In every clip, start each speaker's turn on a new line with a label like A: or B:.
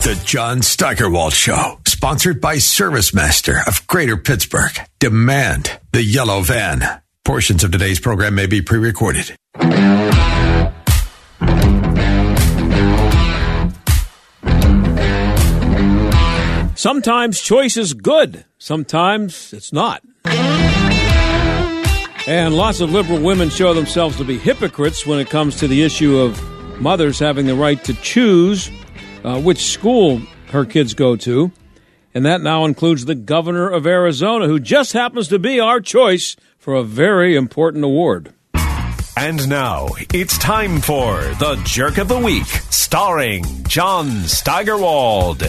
A: The John Steigerwald Show, sponsored by ServiceMaster of Greater Pittsburgh. Demand the yellow van. Portions of today's program may be pre recorded.
B: Sometimes choice is good, sometimes it's not. And lots of liberal women show themselves to be hypocrites when it comes to the issue of mothers having the right to choose uh, which school her kids go to. And that now includes the governor of Arizona, who just happens to be our choice for a very important award.
C: And now it's time for the Jerk of the Week, starring John Steigerwald.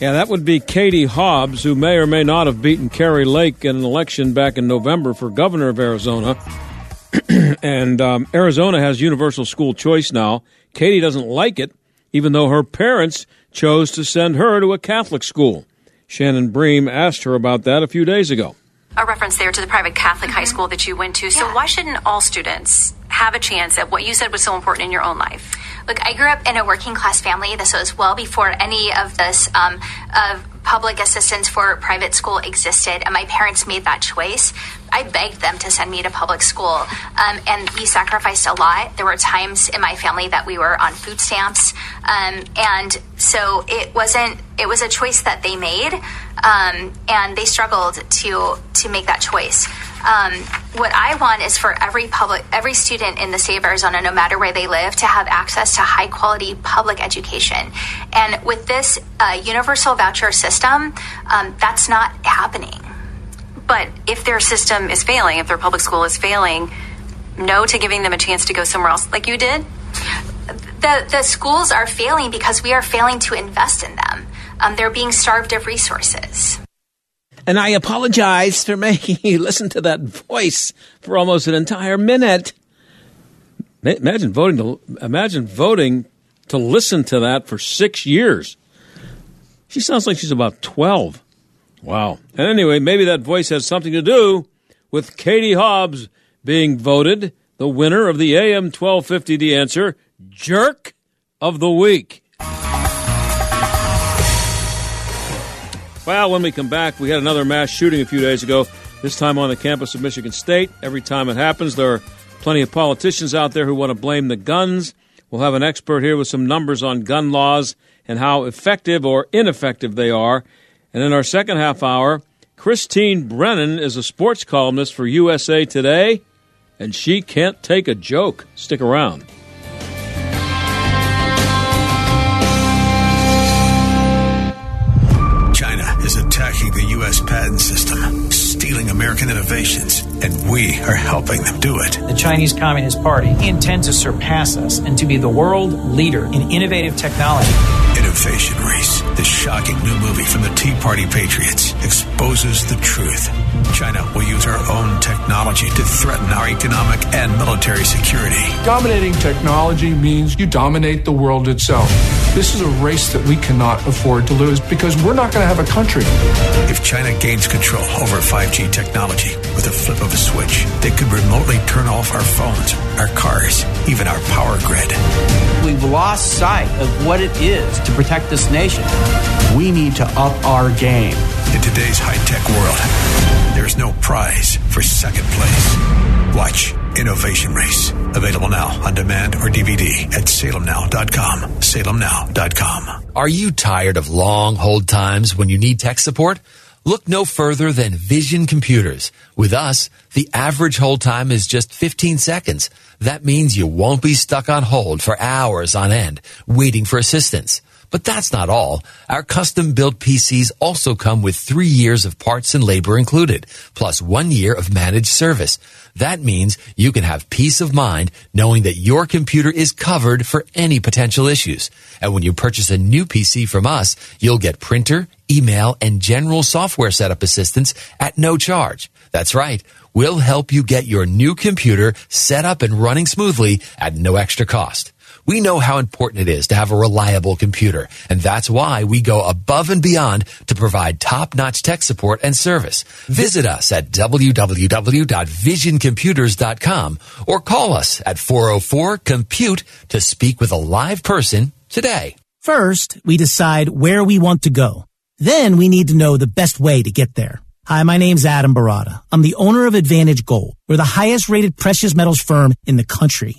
B: Yeah, that would be Katie Hobbs, who may or may not have beaten Kari Lake in an election back in November for governor of Arizona. and um, Arizona has universal school choice now. Katie doesn't like it, even though her parents chose to send her to a Catholic school. Shannon Bream asked her about that a few days ago.
D: A reference there to the private Catholic high school that you went to. So, why shouldn't all students have a chance at what you said was so important in your own life?
E: Look, I grew up in a working class family. This was well before any of this um, of public assistance for private school existed, and my parents made that choice. I begged them to send me to public school, um, and we sacrificed a lot. There were times in my family that we were on food stamps, um, and so it wasn't. It was a choice that they made, um, and they struggled to to make that choice. Um, what I want is for every public, every student in the state of Arizona, no matter where they live, to have access to high quality public education. And with this uh, universal voucher system, um, that's not happening.
D: But if their system is failing, if their public school is failing, no to giving them a chance to go somewhere else, like you did.
E: The the schools are failing because we are failing to invest in them. Um, they're being starved of resources.
B: And I apologize for making you listen to that voice for almost an entire minute. Imagine voting to imagine voting to listen to that for six years. She sounds like she's about twelve. Wow. And anyway, maybe that voice has something to do with Katie Hobbs being voted the winner of the AM twelve fifty. The answer, jerk of the week. Well, when we come back, we had another mass shooting a few days ago, this time on the campus of Michigan State. Every time it happens, there are plenty of politicians out there who want to blame the guns. We'll have an expert here with some numbers on gun laws and how effective or ineffective they are. And in our second half hour, Christine Brennan is a sports columnist for USA Today, and she can't take a joke. Stick around.
A: China is attacking the U.S. patent system, stealing American innovations, and we are helping them do it.
F: The Chinese Communist Party intends to surpass us and to be the world leader in innovative technology.
A: Innovation Race, the shocking new movie from the Tea Party Patriots, exposes the truth. China will use our own technology to threaten our economic and military security.
G: Dominating technology means you dominate the world itself. This is a race that we cannot afford to lose because we're not going to have a country.
A: If China gains control over 5G technology with a flip of a switch, they could remotely turn off our phones, our cars, even our power grid.
H: We've lost sight of what it is to protect this nation. We need to up our game.
A: In today's high tech world, there's no prize for second place. Watch Innovation Race. Available now on demand or DVD at salemnow.com. Salemnow.com.
I: Are you tired of long hold times when you need tech support? Look no further than Vision Computers. With us, the average hold time is just 15 seconds. That means you won't be stuck on hold for hours on end, waiting for assistance. But that's not all. Our custom built PCs also come with three years of parts and labor included, plus one year of managed service. That means you can have peace of mind knowing that your computer is covered for any potential issues. And when you purchase a new PC from us, you'll get printer, email, and general software setup assistance at no charge. That's right. We'll help you get your new computer set up and running smoothly at no extra cost. We know how important it is to have a reliable computer, and that's why we go above and beyond to provide top-notch tech support and service. Visit us at www.visioncomputers.com or call us at 404-COMPUTE to speak with a live person today.
J: First, we decide where we want to go. Then we need to know the best way to get there. Hi, my name's Adam Baratta. I'm the owner of Advantage Gold. We're the highest rated precious metals firm in the country.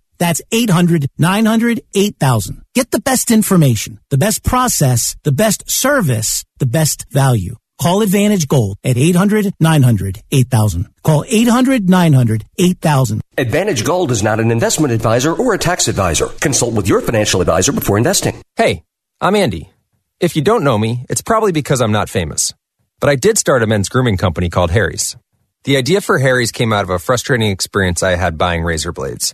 J: That's 800-900-8000. Get the best information, the best process, the best service, the best value. Call Advantage Gold at 800-900-8000. Call 800-900-8000.
K: Advantage Gold is not an investment advisor or a tax advisor. Consult with your financial advisor before investing.
L: Hey, I'm Andy. If you don't know me, it's probably because I'm not famous. But I did start a men's grooming company called Harry's. The idea for Harry's came out of a frustrating experience I had buying razor blades.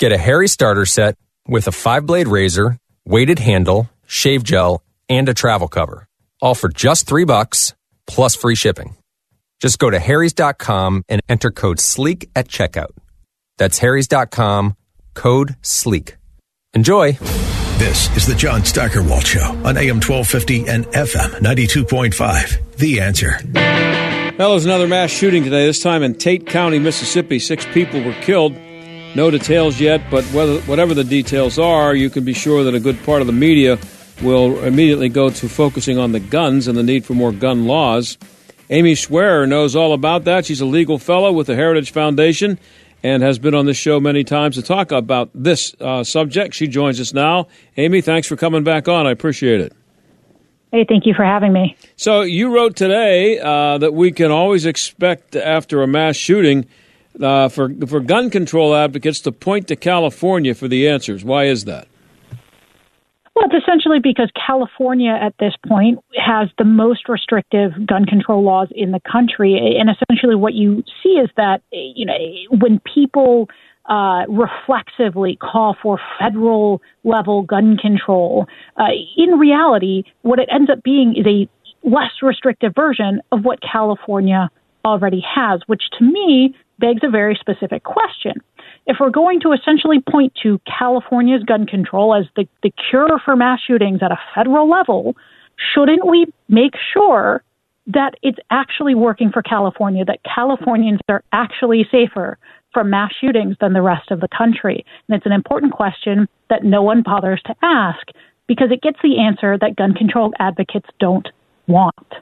L: Get a Harry starter set with a five blade razor, weighted handle, shave gel, and a travel cover. All for just three bucks plus free shipping. Just go to harrys.com and enter code SLEEK at checkout. That's harrys.com, code SLEEK. Enjoy.
A: This is the John Steigerwald Show on AM 1250 and FM 92.5. The answer.
B: Well, there's another mass shooting today, this time in Tate County, Mississippi. Six people were killed. No details yet, but whether, whatever the details are, you can be sure that a good part of the media will immediately go to focusing on the guns and the need for more gun laws. Amy Swearer knows all about that. She's a legal fellow with the Heritage Foundation and has been on this show many times to talk about this uh, subject. She joins us now. Amy, thanks for coming back on. I appreciate it.
M: Hey, thank you for having me.
B: So, you wrote today uh, that we can always expect after a mass shooting uh, for for gun control advocates to point to California for the answers. Why is that?
M: Well, it's essentially because California at this point has the most restrictive gun control laws in the country, and essentially what you see is that you know when people uh, reflexively call for federal level gun control, uh, in reality, what it ends up being is a less restrictive version of what California already has, which to me begs a very specific question. If we're going to essentially point to California's gun control as the, the cure for mass shootings at a federal level, shouldn't we make sure that it's actually working for California, that Californians are actually safer from mass shootings than the rest of the country? And it's an important question that no one bothers to ask because it gets the answer that gun control advocates don't want.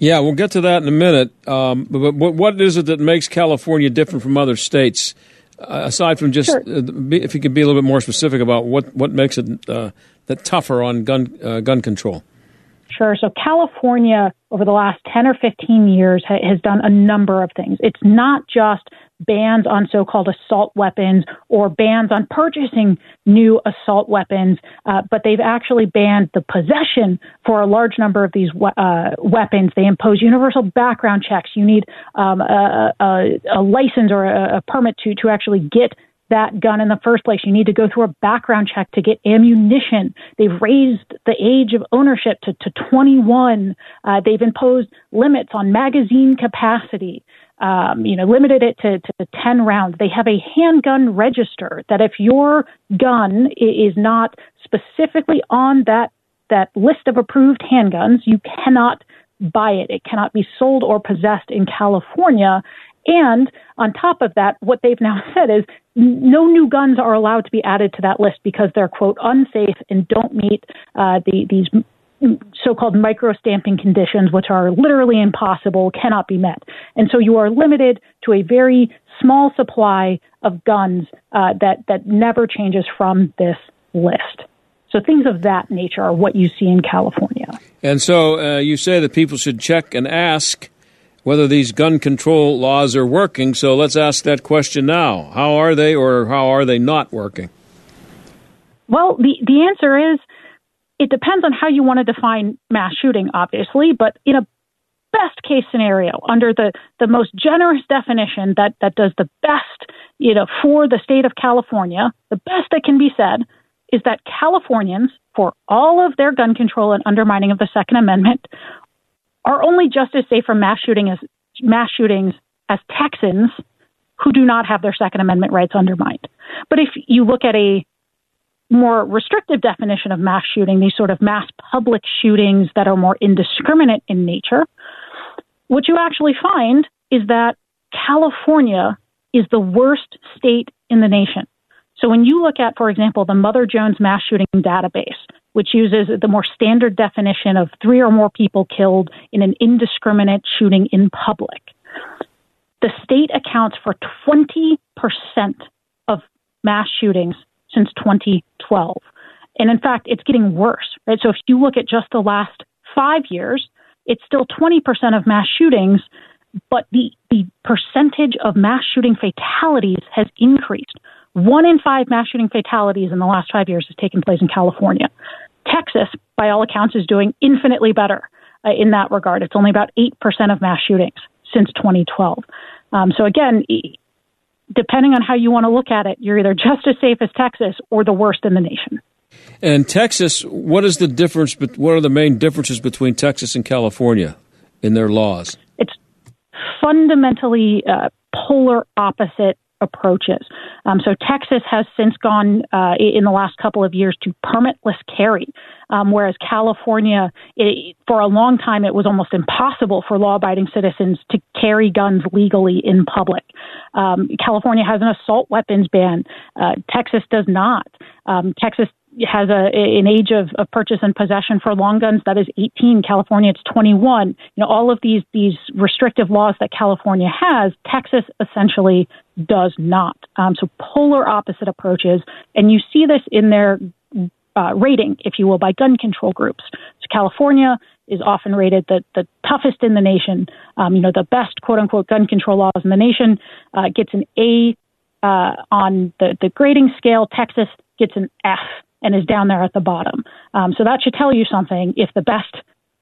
B: Yeah, we'll get to that in a minute. Um, but, what is it that makes California different from other states? Uh, aside from just, sure. uh, if you could be a little bit more specific about what, what makes it uh, that tougher on gun uh, gun control.
M: Sure. So California, over the last 10 or 15 years, ha- has done a number of things. It's not just bans on so called assault weapons or bans on purchasing new assault weapons, uh, but they've actually banned the possession for a large number of these uh, weapons. They impose universal background checks. You need um, a, a, a, license or a, a permit to, to actually get that gun in the first place. You need to go through a background check to get ammunition. They've raised the age of ownership to, to 21. Uh, they've imposed limits on magazine capacity. Um, you know, limited it to, to 10 rounds. They have a handgun register that if your gun is not specifically on that that list of approved handguns, you cannot buy it. It cannot be sold or possessed in California. And on top of that, what they've now said is no new guns are allowed to be added to that list because they're quote unsafe and don't meet uh, the, these so-called micro stamping conditions, which are literally impossible, cannot be met. And so you are limited to a very small supply of guns uh, that that never changes from this list. So things of that nature are what you see in California.
B: And so uh, you say that people should check and ask whether these gun control laws are working. So let's ask that question now. How are they or how are they not working?
M: Well, the, the answer is it depends on how you want to define mass shooting, obviously, but in a best case scenario, under the, the most generous definition that, that does the best, you know, for the state of California, the best that can be said is that Californians, for all of their gun control and undermining of the Second Amendment, are only just as safe from mass shooting as mass shootings as Texans who do not have their Second Amendment rights undermined. But if you look at a more restrictive definition of mass shooting, these sort of mass public shootings that are more indiscriminate in nature, what you actually find is that California is the worst state in the nation. So when you look at, for example, the Mother Jones mass shooting database, which uses the more standard definition of three or more people killed in an indiscriminate shooting in public, the state accounts for 20% of mass shootings since 2012. And in fact, it's getting worse, right? So if you look at just the last five years, it's still 20% of mass shootings, but the, the percentage of mass shooting fatalities has increased. One in five mass shooting fatalities in the last five years has taken place in California. Texas, by all accounts, is doing infinitely better uh, in that regard. It's only about 8% of mass shootings since 2012. Um, so, again, depending on how you want to look at it, you're either just as safe as Texas or the worst in the nation.
B: And Texas, what is the difference? What are the main differences between Texas and California in their laws?
M: It's fundamentally uh, polar opposite approaches. Um, so Texas has since gone uh, in the last couple of years to permitless carry, um, whereas California, it, for a long time, it was almost impossible for law-abiding citizens to carry guns legally in public. Um, California has an assault weapons ban. Uh, Texas does not. Um, Texas has a an age of, of purchase and possession for long guns that is 18. California, it's 21. You know, all of these these restrictive laws that California has, Texas essentially does not. Um, so polar opposite approaches, and you see this in their uh, rating, if you will, by gun control groups. So California is often rated the, the toughest in the nation. Um, you know, the best quote unquote gun control laws in the nation uh, gets an A uh, on the, the grading scale. Texas gets an F and is down there at the bottom. Um, so that should tell you something. If the best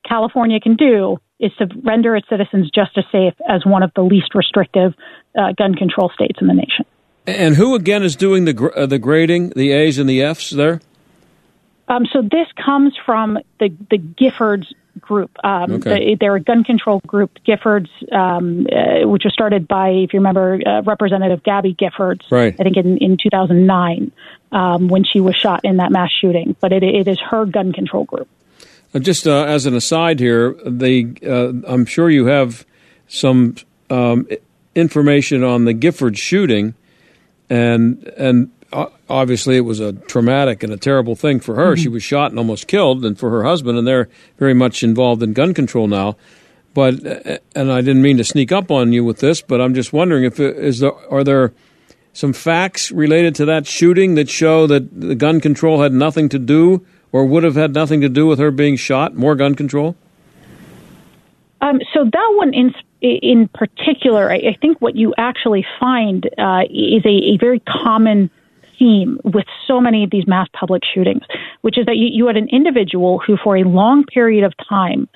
M: California can do is to render its citizens just as safe as one of the least restrictive uh, gun control states in the nation.
B: And who again is doing the uh, the grading, the A's and the F's there?
M: Um, so this comes from the the Giffords group. Um, okay. they're a gun control group, Giffords, um, uh, which was started by, if you remember, uh, Representative Gabby Giffords,
B: right.
M: I think in, in 2009 um, when she was shot in that mass shooting. But it, it is her gun control group.
B: Uh, just uh, as an aside here, the uh, I'm sure you have some um, information on the Gifford shooting, and and obviously it was a traumatic and a terrible thing for her. Mm-hmm. She was shot and almost killed, and for her husband, and they're very much involved in gun control now. But and I didn't mean to sneak up on you with this, but I'm just wondering if is there are there some facts related to that shooting that show that the gun control had nothing to do or would have had nothing to do with her being shot? More gun control.
M: Um, so that one in in particular, I, I, think what you actually find uh, is a, a very common theme with so many of these mass public shootings, which is that you, you had an individual who, for a long period of time,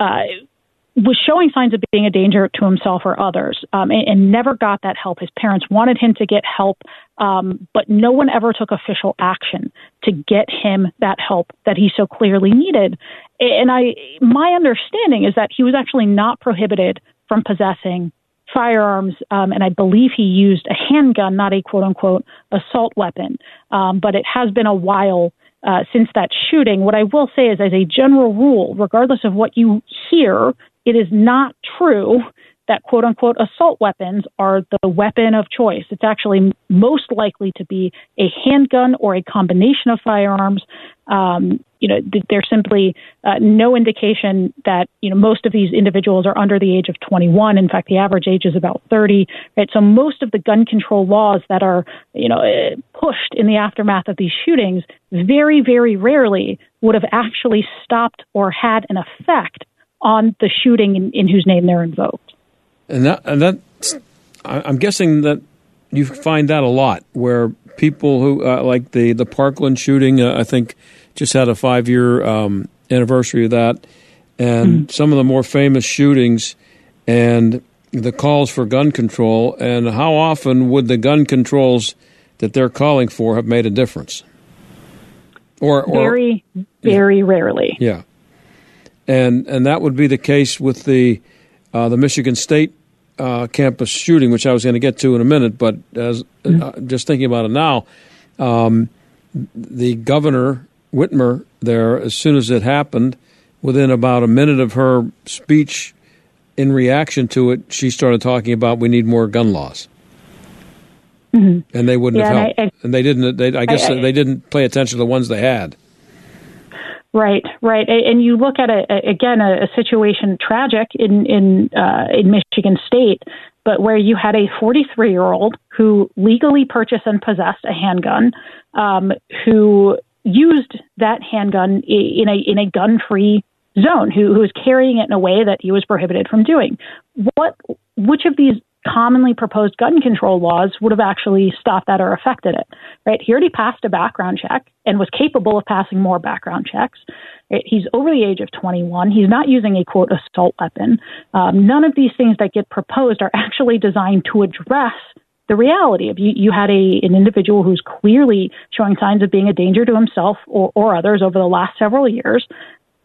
M: uh, was showing signs of being a danger to himself or others um, and, and, never got that help. His parents wanted him to get help, um, but no one ever took official action to get him that help that he so clearly needed. And I, my understanding is that he was actually not prohibited from possessing firearms, um, and I believe he used a handgun, not a quote unquote assault weapon. Um, but it has been a while uh, since that shooting. What I will say is, as a general rule, regardless of what you hear, it is not true that quote unquote assault weapons are the weapon of choice. It's actually most likely to be a handgun or a combination of firearms. Um, you know, there's simply uh, no indication that you know most of these individuals are under the age of 21. In fact, the average age is about 30. Right, so most of the gun control laws that are you know uh, pushed in the aftermath of these shootings very, very rarely would have actually stopped or had an effect on the shooting in, in whose name they're invoked.
B: And that, and that, I'm guessing that you find that a lot, where people who uh, like the the Parkland shooting, uh, I think, just had a five year um, anniversary of that, and mm-hmm. some of the more famous shootings, and the calls for gun control, and how often would the gun controls that they're calling for have made a difference?
M: Or, or very, very yeah. rarely.
B: Yeah, and and that would be the case with the uh, the Michigan State uh, campus shooting, which I was going to get to in a minute, but as mm-hmm. uh, just thinking about it now, um, the governor Whitmer there, as soon as it happened, within about a minute of her speech, in reaction to it, she started talking about we need more gun laws. Mm-hmm. And they wouldn't yeah, have helped, I, I, and they didn't. They, I guess I, they didn't pay attention to the ones they had.
M: Right, right, and you look at a, again a, a situation tragic in in uh, in Michigan State, but where you had a 43 year old who legally purchased and possessed a handgun, um, who used that handgun in a in a gun free zone, who who was carrying it in a way that he was prohibited from doing. What which of these commonly proposed gun control laws would have actually stopped that or affected it. Right? He already passed a background check and was capable of passing more background checks. He's over the age of 21. He's not using a quote assault weapon. Um, none of these things that get proposed are actually designed to address the reality of you, you had a an individual who's clearly showing signs of being a danger to himself or, or others over the last several years.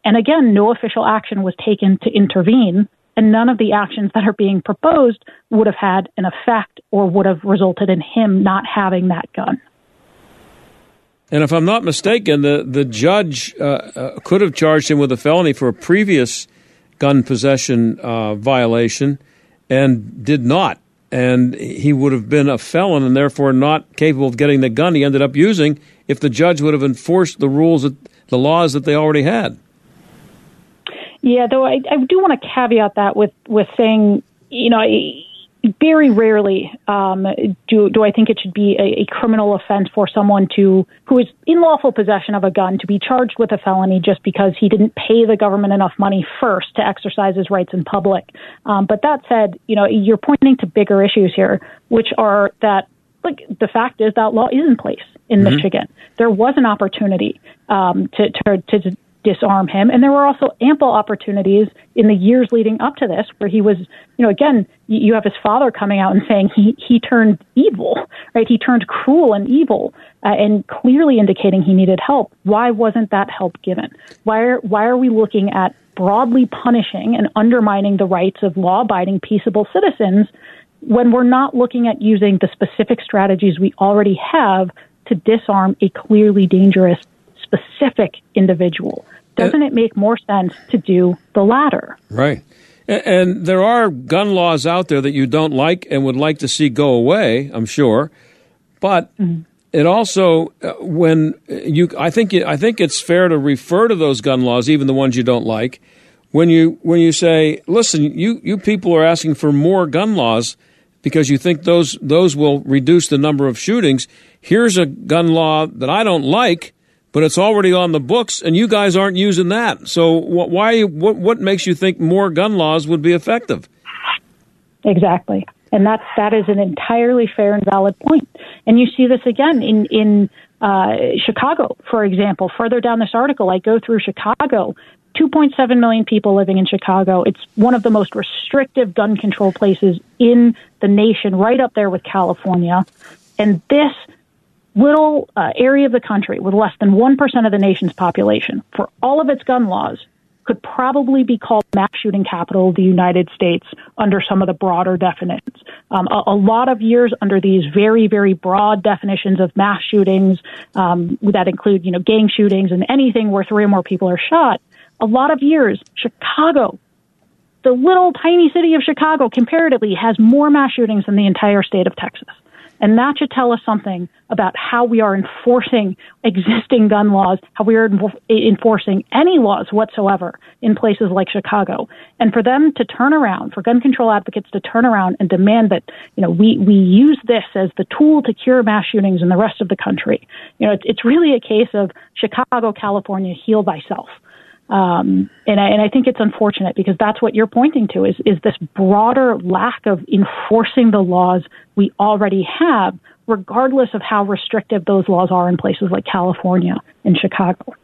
M: And again, no official action was taken to intervene and none of the actions that are being proposed would have had an effect or would have resulted in him not having that gun.
B: And if I'm not mistaken, the the judge uh, uh, could have charged him with a felony for a previous gun possession uh, violation, and did not. And he would have been a felon and therefore not capable of getting the gun he ended up using if the judge would have enforced the rules, that, the laws that they already had.
M: Yeah, though I, I do want to caveat that with with saying, you know, very rarely um, do do I think it should be a, a, criminal offense for someone to who is in lawful possession of a gun to be charged with a felony just because he didn't pay the government enough money first to exercise his rights in public. Um, but that said, you know, you're pointing to bigger issues here, which are that like the fact is that law is in place in mm-hmm. Michigan. There was an opportunity um, to, to, to disarm him. And there were also ample opportunities in the years leading up to this where he was, you know, again, you have his father coming out and saying he, he turned evil, right? He turned cruel and evil uh, and clearly indicating he needed help. Why wasn't that help given? Why are, why are we looking at broadly punishing and undermining the rights of law abiding, peaceable citizens when we're not looking at using the specific strategies we already have to disarm a clearly dangerous specific individual. Doesn't it make more sense to do the latter?
B: Right. And there are gun laws out there that you don't like and would like to see go away, I'm sure. But mm-hmm. it also, uh, when you, I think, I think it's fair to refer to those gun laws, even the ones you don't like, when you when you say, listen, you you people are asking for more gun laws because you think those those will reduce the number of shootings. Here's a gun law that I don't like, but it's already on the books, and you guys aren't using that. So why? What, what makes you think more gun laws would be effective?
M: Exactly, and that's that is an entirely fair and valid point. And you see this again in in uh, Chicago, for example. Further down this article, I go through Chicago. 2.7 million people living in Chicago. It's one of the most restrictive gun control places in the nation, right up there with California. And this little uh, area of the country with less than 1% of the nation's population, for all of its gun laws, could probably be called mass shooting capital of the United States under some of the broader definitions. Um, a, a, lot of years under these very, very broad definitions of mass shootings um, that include, you know, gang shootings and anything where three or more people are shot. A lot of years, Chicago, the little tiny city of Chicago, comparatively, has more mass shootings than the entire state of Texas. And that should tell us something about how we are enforcing existing gun laws, how we are enforcing any laws whatsoever in places like Chicago. And for them to turn around, for gun control advocates to turn around and demand that, you know, we, we use this as the tool to cure mass shootings in the rest of the country. You know, it's, it's really a case of Chicago, California, heal thyself. Um, and, I, and I think it's unfortunate because that's what you're pointing to is, is this broader lack of enforcing the laws we already have, regardless of how restrictive those laws are in places like California and Chicago.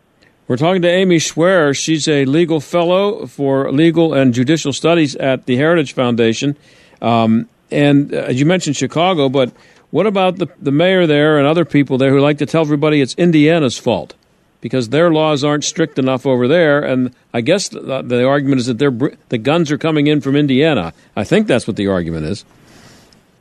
B: We're talking to Amy Swearer. She's a legal fellow for legal and judicial studies at the Heritage Foundation. Um, and uh, you mentioned Chicago, but what about the, the mayor there and other people there who like to tell everybody it's Indiana's fault? Because their laws aren't strict enough over there. And I guess the, the argument is that the guns are coming in from Indiana. I think that's what the argument is.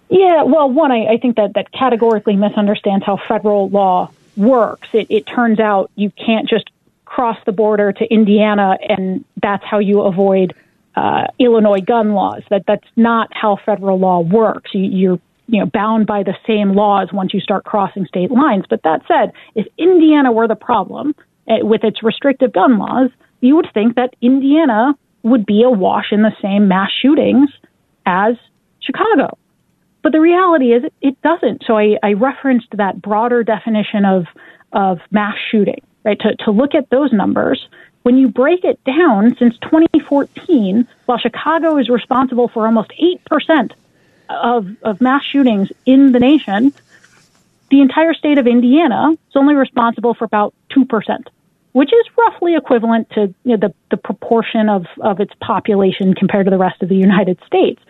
M: Yeah, well, one, I, I think that that categorically misunderstands how federal law works. It, it turns out you can't just cross the border to Indiana and that's how you avoid uh, Illinois gun laws. That that's not how federal law works. You, you're you know, bound by the same laws once you start crossing state lines. But that said, if Indiana were the problem uh, with its restrictive gun laws, you would think that Indiana would be awash in the same mass shootings as Chicago. But the reality is it, it doesn't. So I, I referenced that broader definition of, of mass shooting, right? To, to look at those numbers, when you break it down since 2014, while Chicago is responsible for almost 8% of, of mass shootings in the nation, the entire state of Indiana is only responsible for about 2%, which is roughly equivalent to you know, the, the proportion of, of its population compared to the rest of the United States.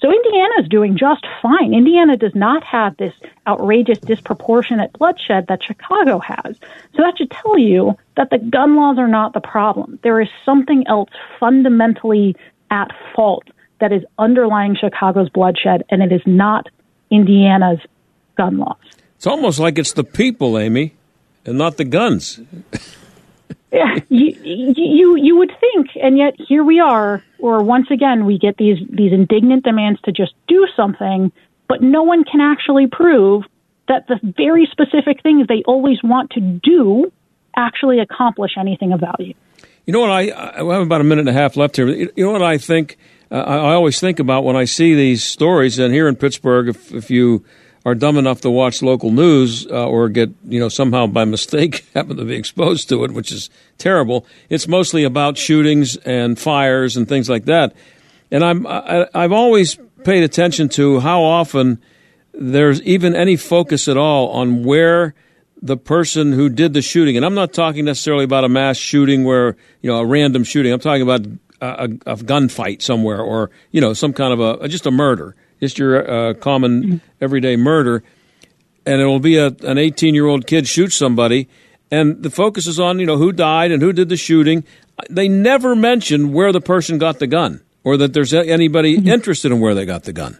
M: So Indiana is doing just fine. Indiana does not have this outrageous disproportionate bloodshed that Chicago has. So that should tell you that the gun laws are not the problem. There is something else fundamentally at fault that is underlying Chicago's bloodshed, and it is not Indiana's gun laws.
B: It's almost like it's the people, Amy, and not the guns.
M: yeah, you, you you would think, and yet here we are. Or once again, we get these these indignant demands to just do something, but no one can actually prove that the very specific things they always want to do actually accomplish anything of value.
B: You know what? I, I have about a minute and a half left here. You know what I think I, I, always think about when I see these stories. And here in Pittsburgh, if, if you are dumb enough to watch local news uh, or get you know somehow by mistake happen to be exposed to it, which is terrible, it's mostly about shootings and fires and things like that. And I'm I, I've always paid attention to how often there's even any focus at all on where the person who did the shooting, and I'm not talking necessarily about a mass shooting where you know a random shooting. I'm talking about a, a gunfight somewhere or you know some kind of a just a murder, just your uh, common everyday murder, and it will be a, an 18 year old kid shoots somebody, and the focus is on you know who died and who did the shooting. They never mention where the person got the gun or that there's anybody mm-hmm. interested in where they got the gun.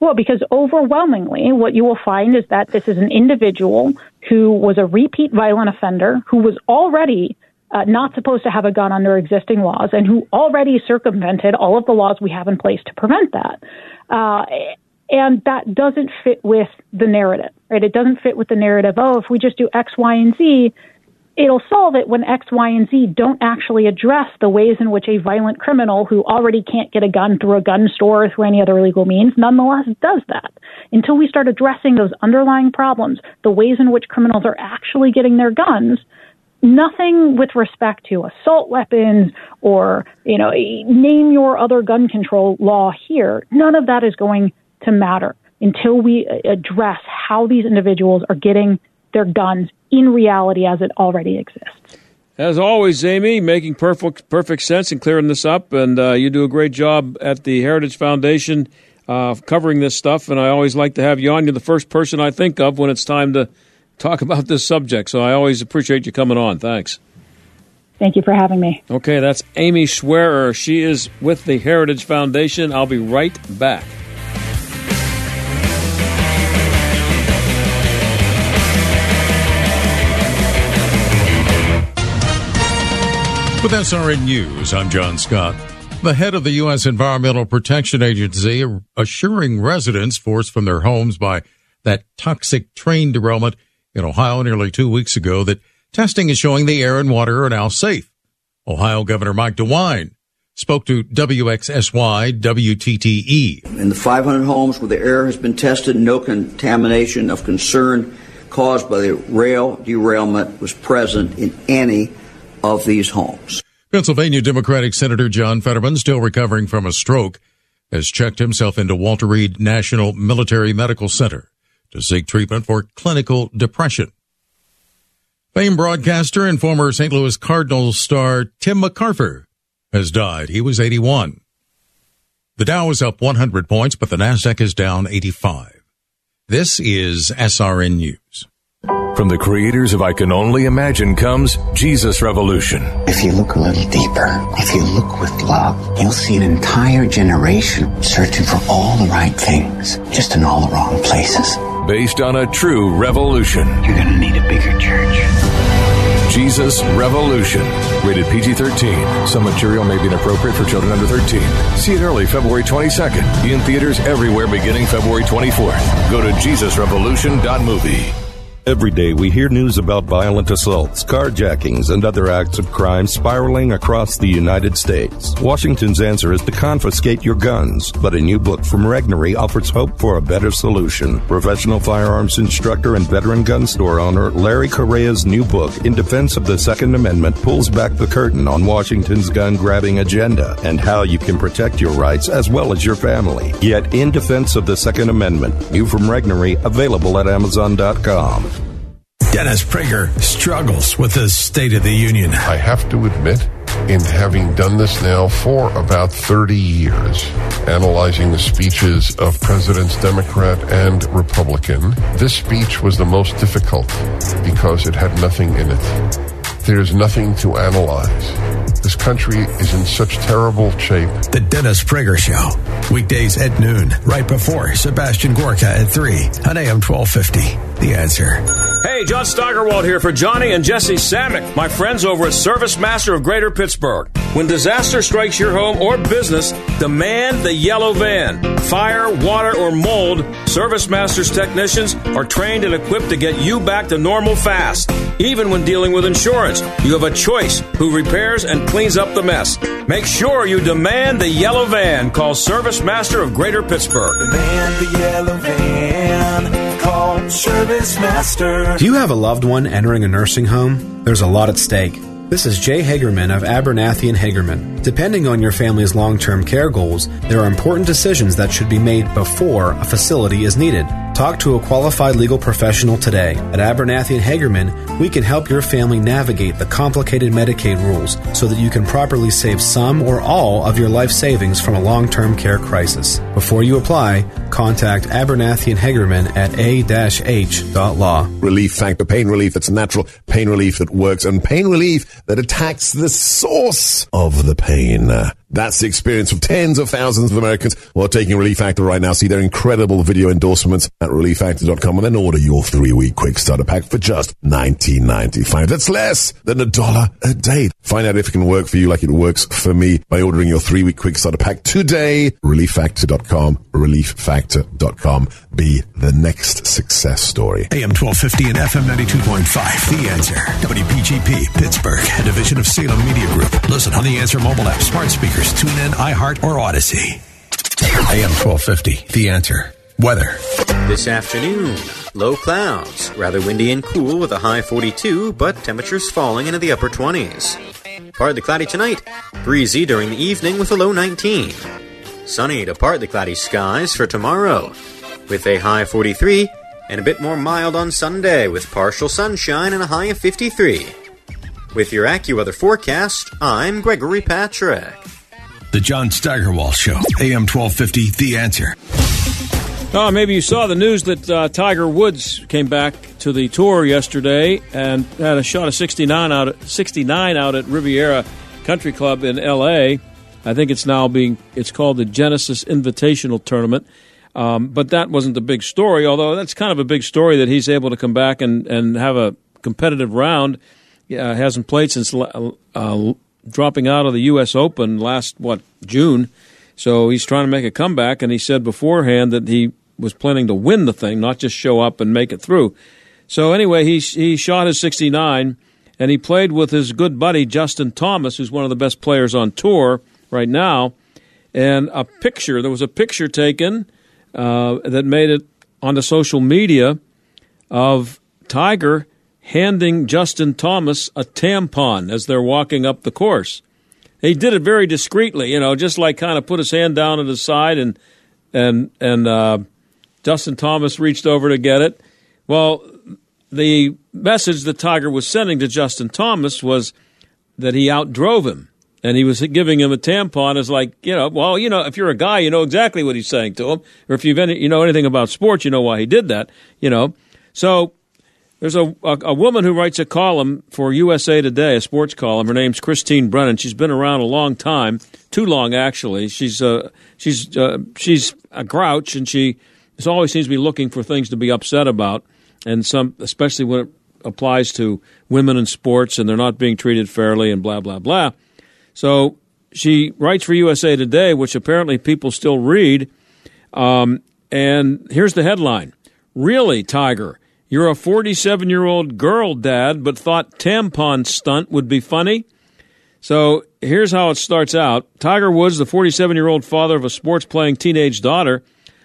M: Well, because overwhelmingly, what you will find is that this is an individual who was a repeat violent offender who was already uh, not supposed to have a gun under existing laws and who already circumvented all of the laws we have in place to prevent that. Uh, and that doesn't fit with the narrative, right? It doesn't fit with the narrative, oh, if we just do X, Y, and Z, it'll solve it when X, Y, and Z don't actually address the ways in which a violent criminal who already can't get a gun through a gun store or through any other legal means nonetheless does that. Until we start addressing those underlying problems, the ways in which criminals are actually getting their guns, nothing with respect to assault weapons or, you know, name your other gun control law here. None of that is going to matter until we address how these individuals are getting their guns in reality as it already exists.
B: As always, Amy, making perfect perfect sense and clearing this up, and uh, you do a great job at the Heritage Foundation uh, covering this stuff. And I always like to have you on. You're the first person I think of when it's time to talk about this subject. So I always appreciate you coming on. Thanks.
M: Thank you for having me.
B: Okay, that's Amy Swearer. She is with the Heritage Foundation. I'll be right back.
N: With SRN News, I'm John Scott. The head of the U.S. Environmental Protection Agency assuring residents forced from their homes by that toxic train derailment in Ohio nearly two weeks ago that testing is showing the air and water are now safe. Ohio Governor Mike DeWine spoke to WXSY WTTE.
O: In the 500 homes where the air has been tested, no contamination of concern caused by the rail derailment was present in any of these homes.
N: Pennsylvania Democratic Senator John Fetterman, still recovering from a stroke, has checked himself into Walter Reed National Military Medical Center to seek treatment for clinical depression. Famed broadcaster and former St. Louis Cardinals star Tim McCarver has died. He was 81. The Dow is up 100 points, but the Nasdaq is down 85. This is SRN News.
C: From the creators of I Can Only Imagine comes Jesus Revolution.
P: If you look a little deeper, if you look with love, you'll see an entire generation searching for all the right things, just in all the wrong places.
C: Based on a true revolution.
P: You're going to need a bigger church.
C: Jesus Revolution. Rated PG 13. Some material may be inappropriate for children under 13. See it early February 22nd. In theaters everywhere beginning February 24th. Go to JesusRevolution.movie.
Q: Every day we hear news about violent assaults, carjackings, and other acts of crime spiraling across the United States. Washington's answer is to confiscate your guns, but a new book from Regnery offers hope for a better solution. Professional firearms instructor and veteran gun store owner Larry Correia's new book, In Defense of the Second Amendment, pulls back the curtain on Washington's gun grabbing agenda and how you can protect your rights as well as your family. Yet, In Defense of the Second Amendment, new from Regnery, available at Amazon.com.
A: Dennis Prager struggles with the State of the Union.
R: I have to admit, in having done this now for about 30 years, analyzing the speeches of presidents, Democrat and Republican, this speech was the most difficult because it had nothing in it. There's nothing to analyze. This country is in such terrible shape.
A: The Dennis Prager Show. Weekdays at noon, right before Sebastian Gorka at 3 on AM 1250. The answer.
B: Hey, John Steigerwald here for Johnny and Jesse Samick, my friends over at Service Master of Greater Pittsburgh. When disaster strikes your home or business, demand the yellow van. Fire, water, or mold, Service Master's technicians are trained and equipped to get you back to normal fast. Even when dealing with insurance, you have a choice who repairs and cleans up the mess. Make sure you demand the yellow van. Call Service Master of Greater Pittsburgh.
S: Demand the yellow van. Call Service Master.
T: Do you have a loved one entering a nursing home? There's a lot at stake. This is Jay Hagerman of Abernathy and Hagerman. Depending on your family's long-term care goals, there are important decisions that should be made before a facility is needed. Talk to a qualified legal professional today. At Abernathy and Hagerman, we can help your family navigate the complicated Medicaid rules so that you can properly save some or all of your life savings from a long-term care crisis. Before you apply, contact Abernathy and Hagerman at a-h.law.
U: Relief Factor, pain relief that's natural, pain relief that works, and pain relief that attacks the source of the pain. That's the experience of tens of thousands of Americans who are taking Relief Factor right now. See their incredible video endorsements at relieffactor.com and then order your three week quick starter pack for just $19.95. That's less than a dollar a day. Find out if it can work for you like it works for me by ordering your three week quick starter pack today. Relieffactor.com, relieffactor.com. Be the next success story.
A: AM 1250 and FM 92.5. The Answer. WPGP, Pittsburgh, a division of Salem Media Group. Listen on the Answer mobile app, smart speakers, tune in, iHeart, or Audacy. AM 1250. The Answer. Weather.
V: This afternoon, low clouds, rather windy and cool with a high 42, but temperatures falling into the upper 20s. Partly cloudy tonight, breezy during the evening with a low 19. Sunny to partly cloudy skies for tomorrow, with a high 43, and a bit more mild on Sunday with partial sunshine and a high of 53. With your AccuWeather forecast, I'm Gregory Patrick.
A: The John Steigerwald Show, AM 1250, The Answer.
B: Oh, maybe you saw the news that uh, Tiger Woods came back to the tour yesterday and had a shot of 69 out at, 69 out at Riviera Country Club in L.A. I think it's now being it's called the Genesis Invitational Tournament. Um, but that wasn't the big story, although that's kind of a big story that he's able to come back and, and have a competitive round. Uh, hasn't played since uh, dropping out of the U.S. Open last, what, June. So he's trying to make a comeback, and he said beforehand that he was planning to win the thing, not just show up and make it through. So anyway, he, he shot his 69, and he played with his good buddy Justin Thomas, who's one of the best players on tour right now. And a picture, there was a picture taken uh, that made it onto social media of Tiger handing Justin Thomas a tampon as they're walking up the course. He did it very discreetly, you know, just like kind of put his hand down at his side, and and and uh, Justin Thomas reached over to get it. Well, the message that Tiger was sending to Justin Thomas was that he outdrove him and he was giving him a tampon as like you know well you know if you're a guy you know exactly what he's saying to him. Or if you've any, you know anything about sports you know why he did that you know. So there's a, a, a woman who writes a column for USA Today a sports column. Her name's Christine Brennan. She's been around a long time too long actually. She's uh, she's uh, she's a grouch and she always seems to be looking for things to be upset about. And some especially when it applies to women in sports and they're not being treated fairly and blah blah blah so she writes for USA Today, which apparently people still read. Um, and here's the headline Really, Tiger, you're a 47 year old girl dad, but thought tampon stunt would be funny? So here's how it starts out Tiger Woods, the 47 year old father of a sports playing teenage daughter,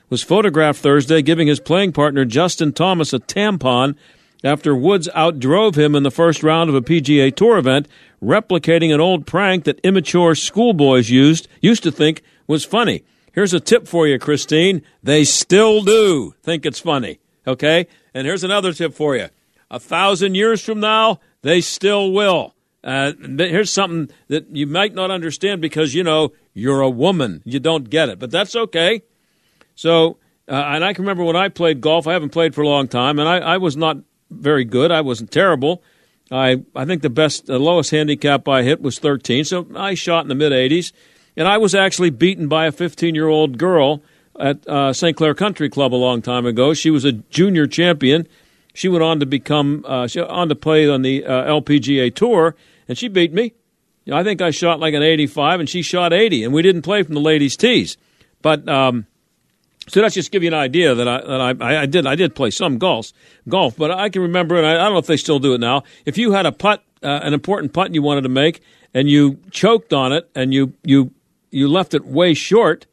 B: was photographed Thursday giving his playing partner Justin Thomas a tampon after Woods outdrove him in the first round of a PGA Tour event, replicating an old prank that immature schoolboys used used to think was funny. Here's a tip for you, Christine. They still do think it's funny. Okay? And here's another tip for you. A thousand years from now, they still will. Uh, here's something that you might not understand because, you know, you're a woman. You don't get it. But that's okay. So, uh, and I can remember when I played golf, I haven't played for a long time, and I, I was not very good. I wasn't terrible. I I think the best, the lowest handicap I hit was 13, so I shot in the mid 80s, and I was actually beaten by a 15 year old girl at uh, St. Clair Country Club a long time ago. She was a junior champion. She went on to become uh, she on to play on the uh, LPGA tour, and she beat me. I think I shot like an 85, and she shot 80, and we didn't play from the ladies' tees. But um, so that's just give you an idea that I that I, I did I did play some golf golf, but I can remember, and I, I don't know if they still do it now. If you had a putt, uh, an important putt you wanted to make, and you choked on it, and you you you left it way short,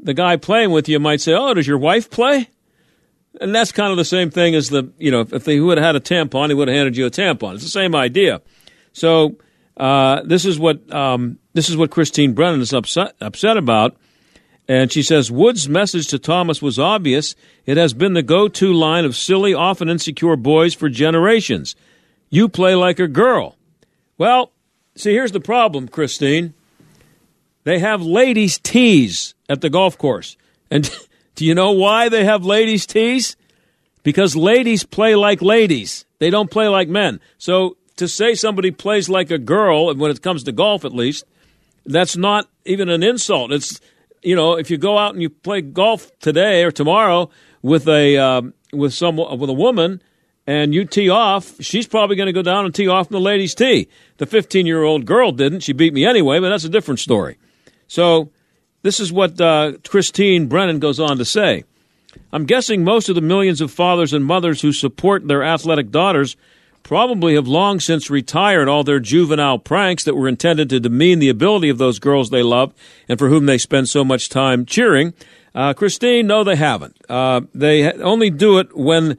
B: the guy playing with you might say, "Oh, does your wife play?" And that's kind of the same thing as the you know if they would have had a tampon, he would have handed you a tampon. It's the same idea. So uh, this is what um, this is what Christine Brennan is upset upset about and she says Wood's message to Thomas was obvious. It has been the go to line of silly, often insecure boys for generations. You play like a girl. Well, see, here's the problem, Christine. They have ladies' tees at the golf course. And do you know why they have ladies' tees? Because ladies play like ladies. They don't play like men. So to say somebody plays like a girl, when it comes to golf at least, that's not even an insult. It's you know, if you go out and you play golf today or tomorrow with a um, with some with a woman and you tee off, she's probably going to go down and tee off in the ladies' tee. The 15 year old girl didn't; she beat me anyway, but that's a different story. So, this is what uh, Christine Brennan goes on to say. I'm guessing most of the millions of fathers and mothers who support their athletic daughters probably have long since retired all their juvenile pranks that were intended to demean the ability of those girls they love and for whom they spend so much time cheering. Uh, Christine, no, they haven't. Uh, they only do it when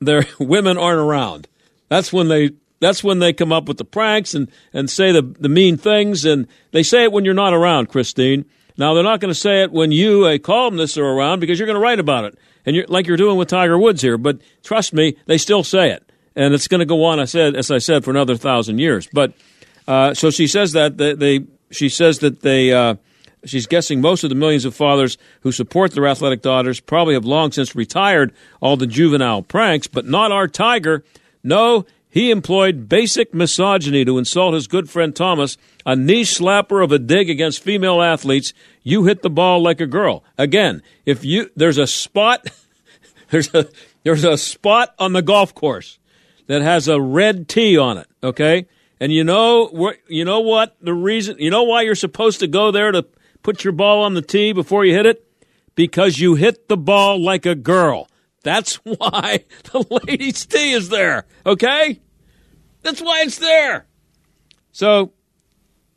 B: their women aren't around. That's when they. That's when they come up with the pranks and, and say the, the mean things, and they say it when you're not around, Christine. Now they're not going to say it when you, a columnist, are around because you're going to write about it, and you're like you're doing with Tiger Woods here. But trust me, they still say it and it's going to go on. I said, as I said, for another thousand years. But uh, so she says that they, they she says that they. Uh, She's guessing most of the millions of fathers who support their athletic daughters probably have long since retired all the juvenile pranks, but not our Tiger. No, he employed basic misogyny to insult his good friend Thomas, a knee slapper of a dig against female athletes. You hit the ball like a girl. Again, if you there's a spot there's a there's a spot on the golf course that has a red T on it, okay? And you know you know what the reason you know why you're supposed to go there to put your ball on the tee before you hit it? Because you hit the ball like a girl. That's why the ladies' tee is there, okay? That's why it's there. So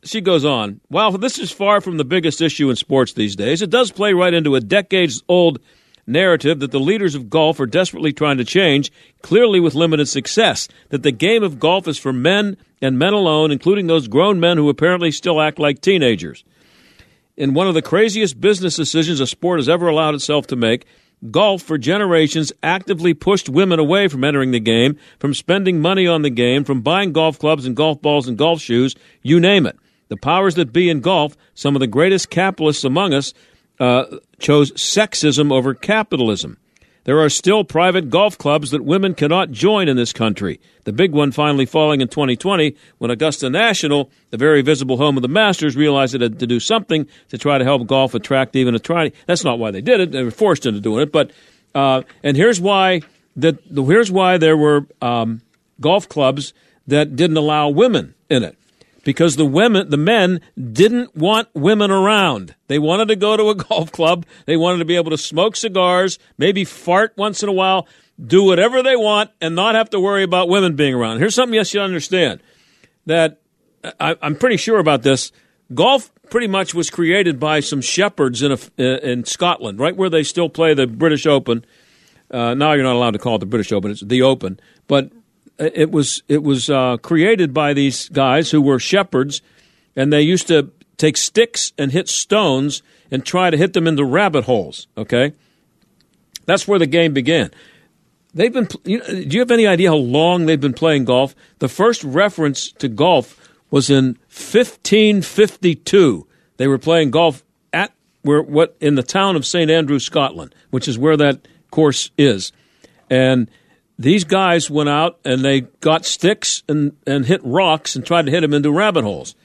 B: she goes on. While this is far from the biggest issue in sports these days, it does play right into a decades old narrative that the leaders of golf are desperately trying to change, clearly with limited success. That the game of golf is for men and men alone, including those grown men who apparently still act like teenagers in one of the craziest business decisions a sport has ever allowed itself to make, golf for generations actively pushed women away from entering the game, from spending money on the game, from buying golf clubs and golf balls and golf shoes, you name it. The powers that be in golf, some of the greatest capitalists among us, uh, chose sexism over capitalism. There are still private golf clubs that women cannot join in this country. The big one finally falling in 2020 when Augusta National, the very visible home of the Masters, realized it had to do something to try to help golf attract even a try. That's not why they did it; they were forced into doing it. But uh, and here's why that here's why there were um, golf clubs that didn't allow women in it because the women, the men didn't want women around. They wanted to go to a golf club. They wanted to be able to smoke cigars, maybe fart once in a while, do whatever they want, and not have to worry about women being around. Here's something you should understand that I, am pretty sure about this. Golf pretty much was created by some shepherds in, a, in Scotland, right where they still play the British Open. Uh, now you're not allowed to call it the British Open; it's the Open. But it was it was uh, created by these guys who were shepherds, and they used to take sticks and hit stones and try to hit them into rabbit holes. Okay, that's where the game began. They've been. You know, do you have any idea how long they've been playing golf? The first reference to golf was in 1552. They were playing golf at where what in the town of St Andrews, Scotland, which is where that course is, and these guys went out and they got sticks and, and hit rocks and tried to hit them into rabbit holes.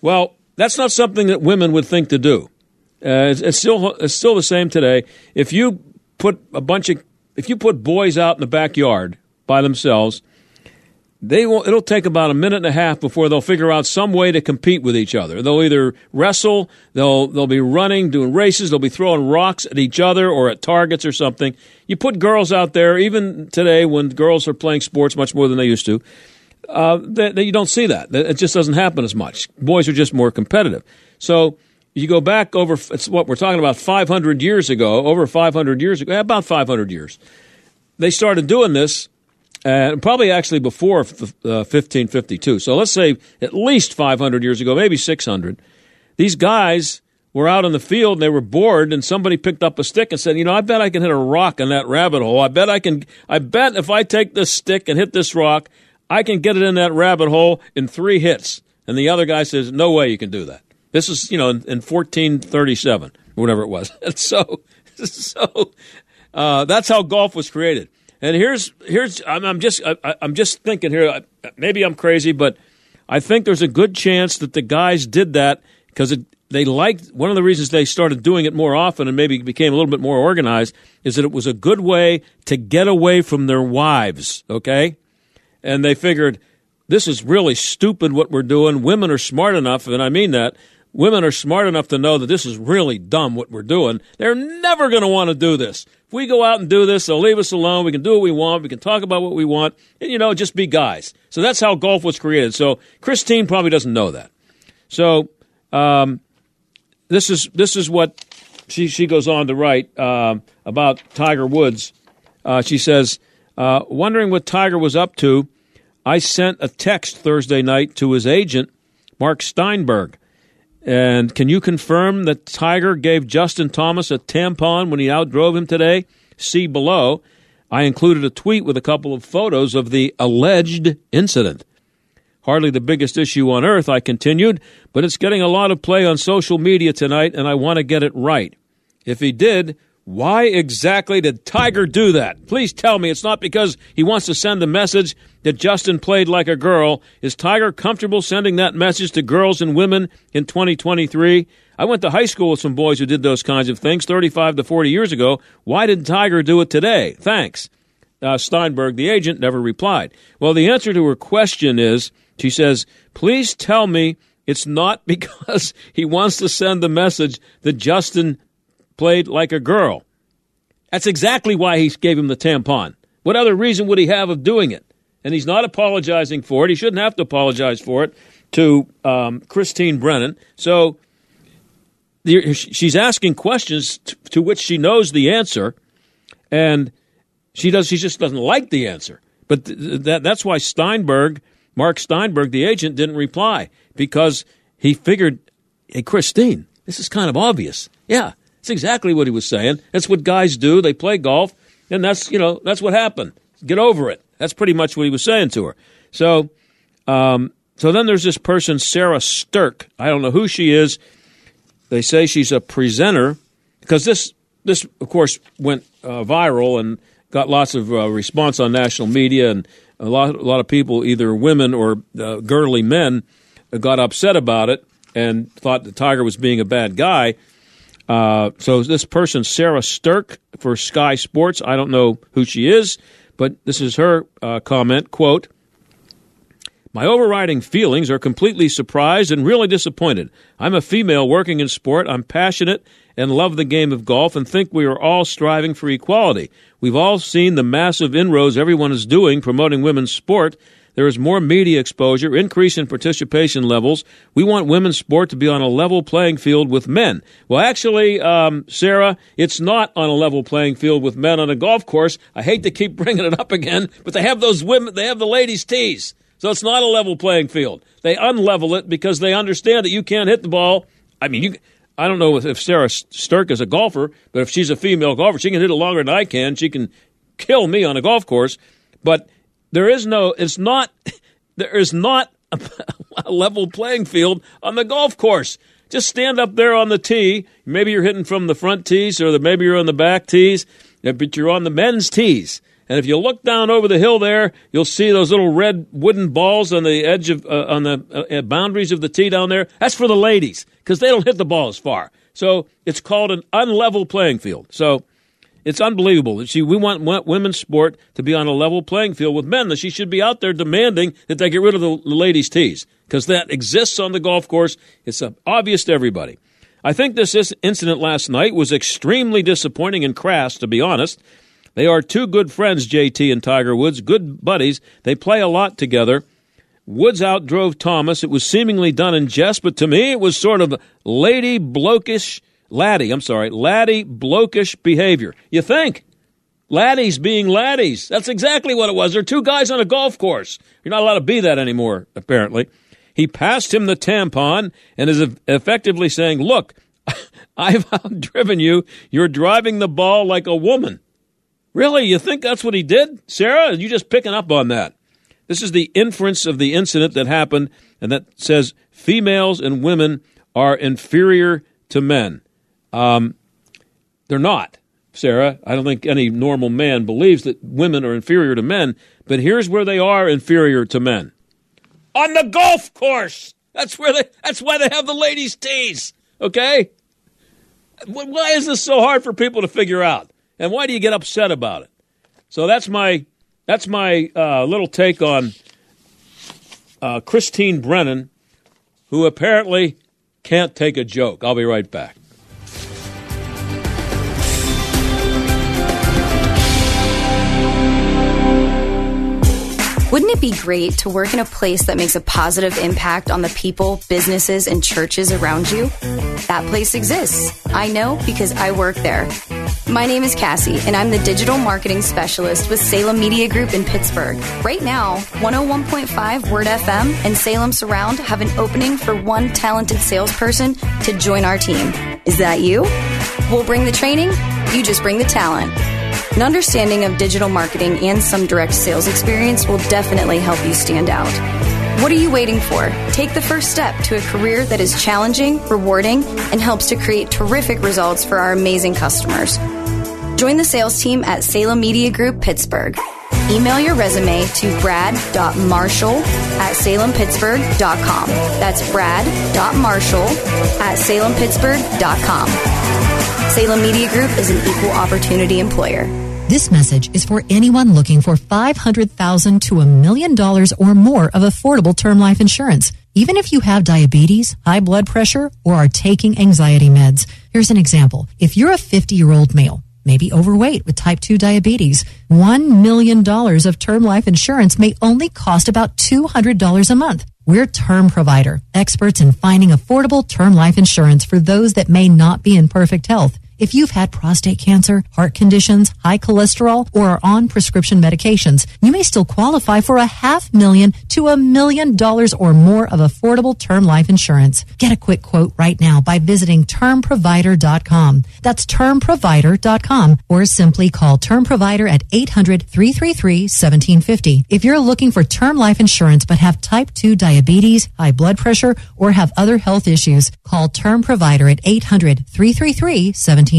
B: Well, that's not something that women would think to do. Uh, it's, it's, still it's still the same today. If you put a bunch of if you put boys out in the backyard by themselves they will it'll take about a minute and a half before they'll figure out some way to compete with each other. They'll either wrestle, they'll they'll be running, doing races, they'll be throwing rocks at each other or at targets or something. You put girls out there, even today when girls are playing sports much more than they used to, uh, they, they, you don't see that. It just doesn't happen as much. Boys are just more competitive. So you go back over it's what we're talking about 500 years ago, over 500 years ago, about 500 years. They started doing this and probably actually before uh, 1552. So let's say at least 500 years ago, maybe 600. These guys were out in the field and they were bored, and somebody picked up a stick and said, "You know, I bet I can hit a rock in that rabbit hole. I bet I can. I bet if I take this stick and hit this rock, I can get it in that rabbit hole in three hits." And the other guy says, "No way you can do that." This is you know in, in 1437, whatever it was. And so, so uh, that's how golf was created. And here's here's I'm, I'm just I, am just thinking here. Maybe I'm crazy, but I think there's a good chance that the guys did that because they liked one of the reasons they started doing it more often and maybe became a little bit more organized is that it was a good way to get away from their wives. Okay, and they figured this is really stupid what we're doing. Women are smart enough, and I mean that. Women are smart enough to know that this is really dumb what we're doing. They're never going to want to do this we go out and do this, they'll leave us alone. We can do what we want. We can talk about what we want, and you know, just be guys. So that's how golf was created. So Christine probably doesn't know that. So um, this is this is what she she goes on to write uh, about Tiger Woods. Uh, she says, uh, wondering what Tiger was up to. I sent a text Thursday night to his agent, Mark Steinberg. And can you confirm that Tiger gave Justin Thomas a tampon when he outdrove him today? See below. I included a tweet with a couple of photos of the alleged incident. Hardly the biggest issue on earth, I continued, but it's getting a lot of play on social media tonight, and I want to get it right. If he did, why exactly did Tiger do that? Please tell me it's not because he wants to send the message that Justin played like a girl. Is Tiger comfortable sending that message to girls and women in 2023? I went to high school with some boys who did those kinds of things 35 to 40 years ago. Why didn't Tiger do it today? Thanks. Uh, Steinberg, the agent, never replied. Well, the answer to her question is she says, Please tell me it's not because he wants to send the message that Justin played like a girl. That's exactly why he gave him the tampon. What other reason would he have of doing it? And he's not apologizing for it. He shouldn't have to apologize for it to um, Christine Brennan. So she's asking questions to which she knows the answer, and she does. She just doesn't like the answer. But th- that, that's why Steinberg, Mark Steinberg, the agent, didn't reply because he figured, hey, Christine, this is kind of obvious. Yeah, that's exactly what he was saying. That's what guys do. They play golf, and that's you know that's what happened. Get over it. That's pretty much what he was saying to her. So, um, so then there's this person, Sarah Stirk. I don't know who she is. They say she's a presenter because this this of course went uh, viral and got lots of uh, response on national media and a lot a lot of people, either women or uh, girly men, got upset about it and thought the Tiger was being a bad guy. Uh, so this person, Sarah Stirk for Sky Sports, I don't know who she is, but this is her uh, comment, quote, my overriding feelings are completely surprised and really disappointed. I'm a female working in sport. I'm passionate and love the game of golf and think we are all striving for equality. We've all seen the massive inroads everyone is doing promoting women's sport, there is more media exposure, increase in participation levels. We want women's sport to be on a level playing field with men. Well, actually, um, Sarah, it's not on a level playing field with men on a golf course. I hate to keep bringing it up again, but they have those women, they have the ladies' tees. So it's not a level playing field. They unlevel it because they understand that you can't hit the ball. I mean, you, I don't know if Sarah Stirk is a golfer, but if she's a female golfer, she can hit it longer than I can. She can kill me on a golf course. But there is no, it's not, there is not a, a level playing field on the golf course. Just stand up there on the tee. Maybe you're hitting from the front tees or the, maybe you're on the back tees, but you're on the men's tees. And if you look down over the hill there, you'll see those little red wooden balls on the edge of uh, on the uh, boundaries of the tee down there. That's for the ladies because they don't hit the ball as far. So it's called an unlevel playing field. So it's unbelievable. See, we want, want women's sport to be on a level playing field with men. That she should be out there demanding that they get rid of the, the ladies' tees because that exists on the golf course. It's obvious to everybody. I think this incident last night was extremely disappointing and crass, to be honest. They are two good friends, JT and Tiger Woods, good buddies. They play a lot together. Woods outdrove Thomas. It was seemingly done in jest, but to me, it was sort of lady blokish laddie, I'm sorry, laddie blokish behavior. You think? Laddies being laddies. That's exactly what it was. They're two guys on a golf course. You're not allowed to be that anymore, apparently. He passed him the tampon and is effectively saying, Look, I've outdriven you. You're driving the ball like a woman. Really? You think that's what he did? Sarah, are you just picking up on that? This is the inference of the incident that happened, and that says females and women are inferior to men. Um, they're not, Sarah. I don't think any normal man believes that women are inferior to men, but here's where they are inferior to men. On the golf course. That's where they that's why they have the ladies' tees. Okay? Why is this so hard for people to figure out? And why do you get upset about it? So that's my that's my uh, little take on uh, Christine Brennan, who apparently can't take a joke. I'll be right back.
W: Wouldn't it be great to work in a place that makes a positive impact on the people, businesses, and churches around you? That place exists. I know because I work there. My name is Cassie, and I'm the digital marketing specialist with Salem Media Group in Pittsburgh. Right now, 101.5 Word FM and Salem Surround have an opening for one talented salesperson to join our team. Is that you? We'll bring the training, you just bring the talent. An understanding of digital marketing and some direct sales experience will definitely help you stand out. What are you waiting for? Take the first step to a career that is challenging, rewarding, and helps to create terrific results for our amazing customers. Join the sales team at Salem Media Group Pittsburgh. Email your resume to brad.marshall at salempittsburgh.com. That's brad.marshall at salempittsburgh.com. Salem Media Group is an equal opportunity employer.
X: This message is for anyone looking for $500,000 to a million dollars or more of affordable term life insurance. Even if you have diabetes, high blood pressure, or are taking anxiety meds. Here's an example. If you're a 50 year old male, maybe overweight with type 2 diabetes, $1 million of term life insurance may only cost about $200 a month. We're Term Provider, experts in finding affordable term life insurance for those that may not be in perfect health. If you've had prostate cancer, heart conditions, high cholesterol, or are on prescription medications, you may still qualify for a half million to a million dollars or more of affordable term life insurance. Get a quick quote right now by visiting termprovider.com. That's termprovider.com or simply call Term Provider at 800-333-1750. If you're looking for term life insurance but have type 2 diabetes, high blood pressure, or have other health issues, call Term Provider at 800-333-1750. 1750.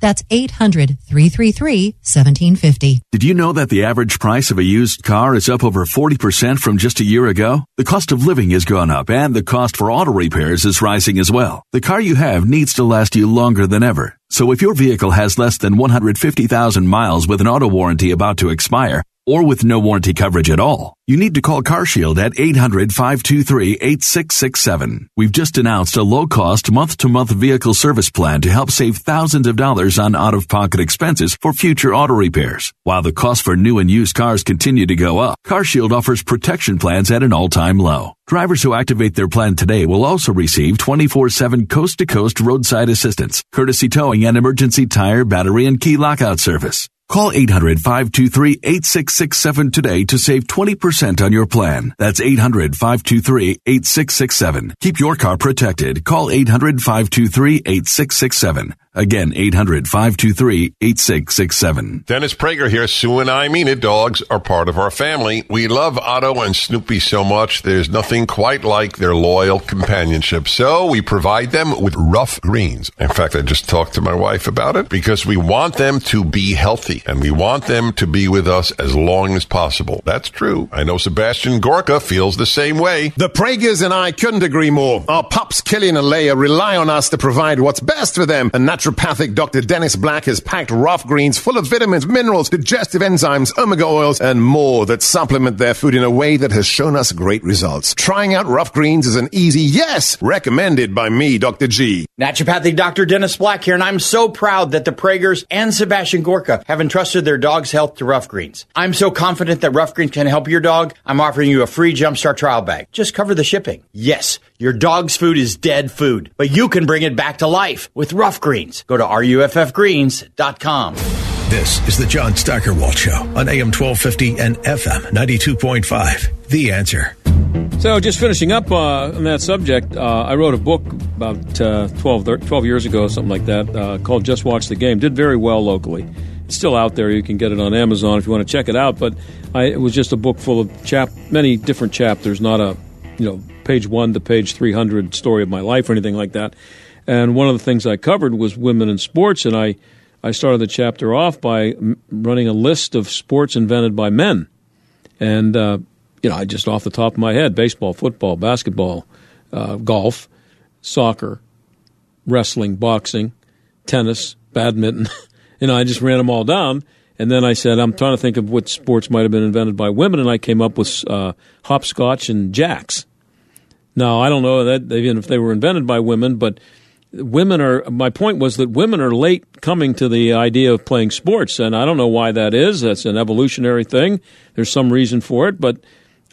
X: That's 800 333 1750.
Y: Did you know that the average price of a used car is up over 40% from just a year ago? The cost of living has gone up and the cost for auto repairs is rising as well. The car you have needs to last you longer than ever. So if your vehicle has less than 150,000 miles with an auto warranty about to expire, or with no warranty coverage at all, you need to call CarShield at 800-523-8667. We've just announced a low-cost month-to-month vehicle service plan to help save thousands of dollars on out-of-pocket expenses for future auto repairs. While the cost for new and used cars continue to go up, CarShield offers protection plans at an all-time low. Drivers who activate their plan today will also receive 24-7 coast-to-coast roadside assistance, courtesy towing and emergency tire, battery, and key lockout service. Call 800-523-8667 today to save 20% on your plan. That's 800-523-8667. Keep your car protected. Call 800-523-8667. Again, 800-523-8667.
R: Dennis Prager here. Sue and I mean it. Dogs are part of our family. We love Otto and Snoopy so much. There's nothing quite like their loyal companionship. So we provide them with Ruff Greens. In fact, I just talked to my wife about it because we want them to be healthy and we want them to be with us as long as possible. That's true. I know Sebastian Gorka feels the same way.
U: The Pragers and I couldn't agree more. Our pups, Killian and Leia, rely on us to provide what's best for them. And naturopathic Dr. Dennis Black has packed Ruff Greens full of vitamins, minerals, digestive enzymes, omega oils, and more that supplement their food in a way that has shown us great results. Trying out rough greens is an easy yes, recommended by me, Dr. G.
H: Naturopathic Dr. Dennis Black here, and I'm so proud that the Pragers and Sebastian Gorka have entrusted their dog's health to Ruff Greens. I'm so confident that Ruff Greens can help your dog, I'm offering you a free Jumpstart trial bag. Just cover the shipping. Yes, your dog's food is dead food, but you can bring it back to life with Ruff Greens. Go to ruffgreens.com.
A: This is the John Steigerwald Show on AM 1250 and FM 92.5. The answer.
B: So, just finishing up uh, on that subject, uh, I wrote a book about uh, 12, 12 years ago, something like that, uh, called Just Watch the Game. Did very well locally. It's still out there. You can get it on Amazon if you want to check it out. But I, it was just a book full of chap, many different chapters, not a you know page one to page 300 story of my life or anything like that. And one of the things I covered was women in sports, and I, I started the chapter off by m- running a list of sports invented by men. And, uh, you know, I just off the top of my head baseball, football, basketball, uh, golf, soccer, wrestling, boxing, tennis, badminton. you know, I just ran them all down. And then I said, I'm trying to think of what sports might have been invented by women, and I came up with uh, hopscotch and jacks. Now, I don't know that even if they were invented by women, but women are. My point was that women are late coming to the idea of playing sports, and I don't know why that is. That's an evolutionary thing. There's some reason for it, but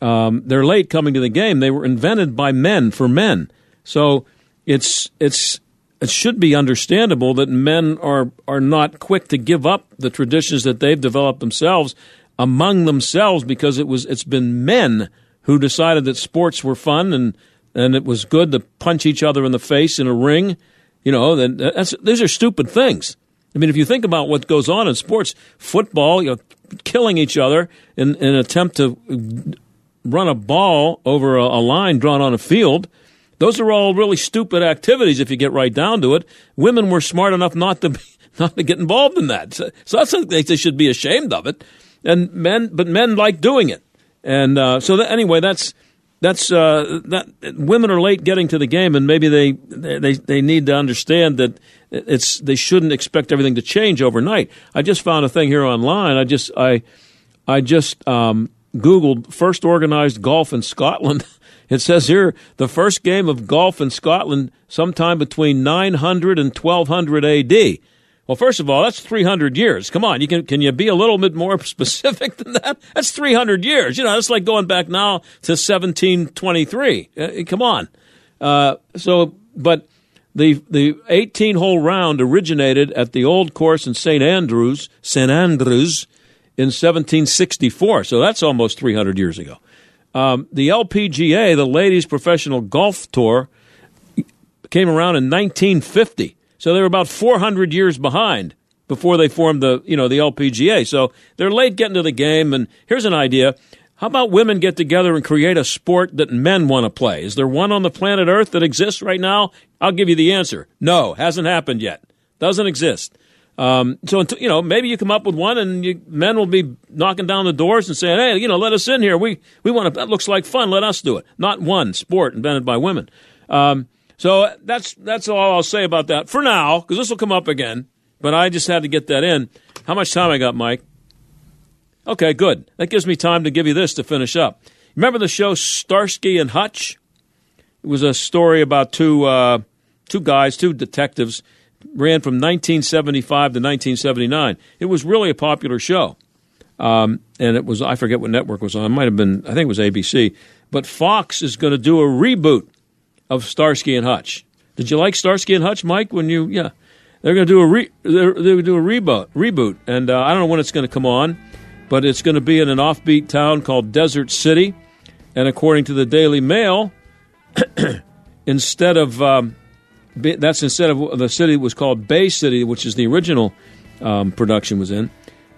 B: um, they're late coming to the game. They were invented by men for men, so it's it's it should be understandable that men are are not quick to give up the traditions that they've developed themselves among themselves because it was it's been men who decided that sports were fun and and it was good to punch each other in the face in a ring. You know, then that's these are stupid things. I mean, if you think about what goes on in sports, football, you know, killing each other in, in an attempt to run a ball over a, a line drawn on a field. Those are all really stupid activities if you get right down to it. Women were smart enough not to not to get involved in that. So, so that's something they should be ashamed of it. And men, but men like doing it. And uh, so that, anyway, that's that's uh, that. Women are late getting to the game, and maybe they they they need to understand that it's they shouldn't expect everything to change overnight. I just found a thing here online. I just I I just um, googled first organized golf in Scotland. It says here the first game of golf in Scotland sometime between 900 and 1200 AD. Well, first of all, that's 300 years. Come on, you can can you be a little bit more specific than that? That's 300 years. You know, it's like going back now to 1723. Uh, come on. Uh, so, but the the 18 hole round originated at the old course in St Andrews, St Andrews, in 1764. So that's almost 300 years ago. Um, the LPGA, the Ladies Professional Golf Tour, came around in 1950. So they were about 400 years behind before they formed the, you know, the LPGA. So they're late getting to the game. And here's an idea. How about women get together and create a sport that men want to play? Is there one on the planet Earth that exists right now? I'll give you the answer. No, hasn't happened yet. Doesn't exist. Um, so, you know, maybe you come up with one and you, men will be knocking down the doors and saying, hey, you know, let us in here. We, we want to, that looks like fun. Let us do it. Not one sport invented by women. Um, so that's that's all I'll say about that for now, because this will come up again. But I just had to get that in. How much time I got, Mike? Okay, good. That gives me time to give you this to finish up. Remember the show Starsky and Hutch? It was a story about two uh, two guys, two detectives, ran from 1975 to 1979. It was really a popular show, um, and it was I forget what network was on. It might have been I think it was ABC. But Fox is going to do a reboot of Starsky and Hutch. Did you like Starsky and Hutch, Mike? When you yeah, they're going to do a re, they're, they're do a reboot reboot, and uh, I don't know when it's going to come on, but it's going to be in an offbeat town called Desert City, and according to the Daily Mail, instead of um, that's instead of the city was called Bay City, which is the original um, production was in,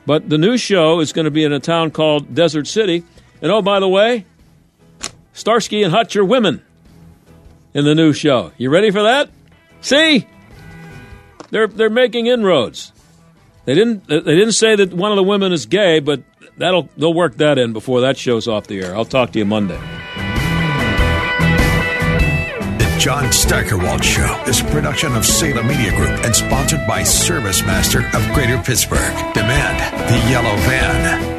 B: but the new show is going to be in a town called Desert City, and oh by the way, Starsky and Hutch are women in the new show. You ready for that? See? They're they're making inroads. They didn't they didn't say that one of the women is gay, but that'll they'll work that in before that show's off the air. I'll talk to you Monday.
A: The John Steigerwald Show is a production of Salem Media Group and sponsored by ServiceMaster of Greater Pittsburgh. Demand the yellow van.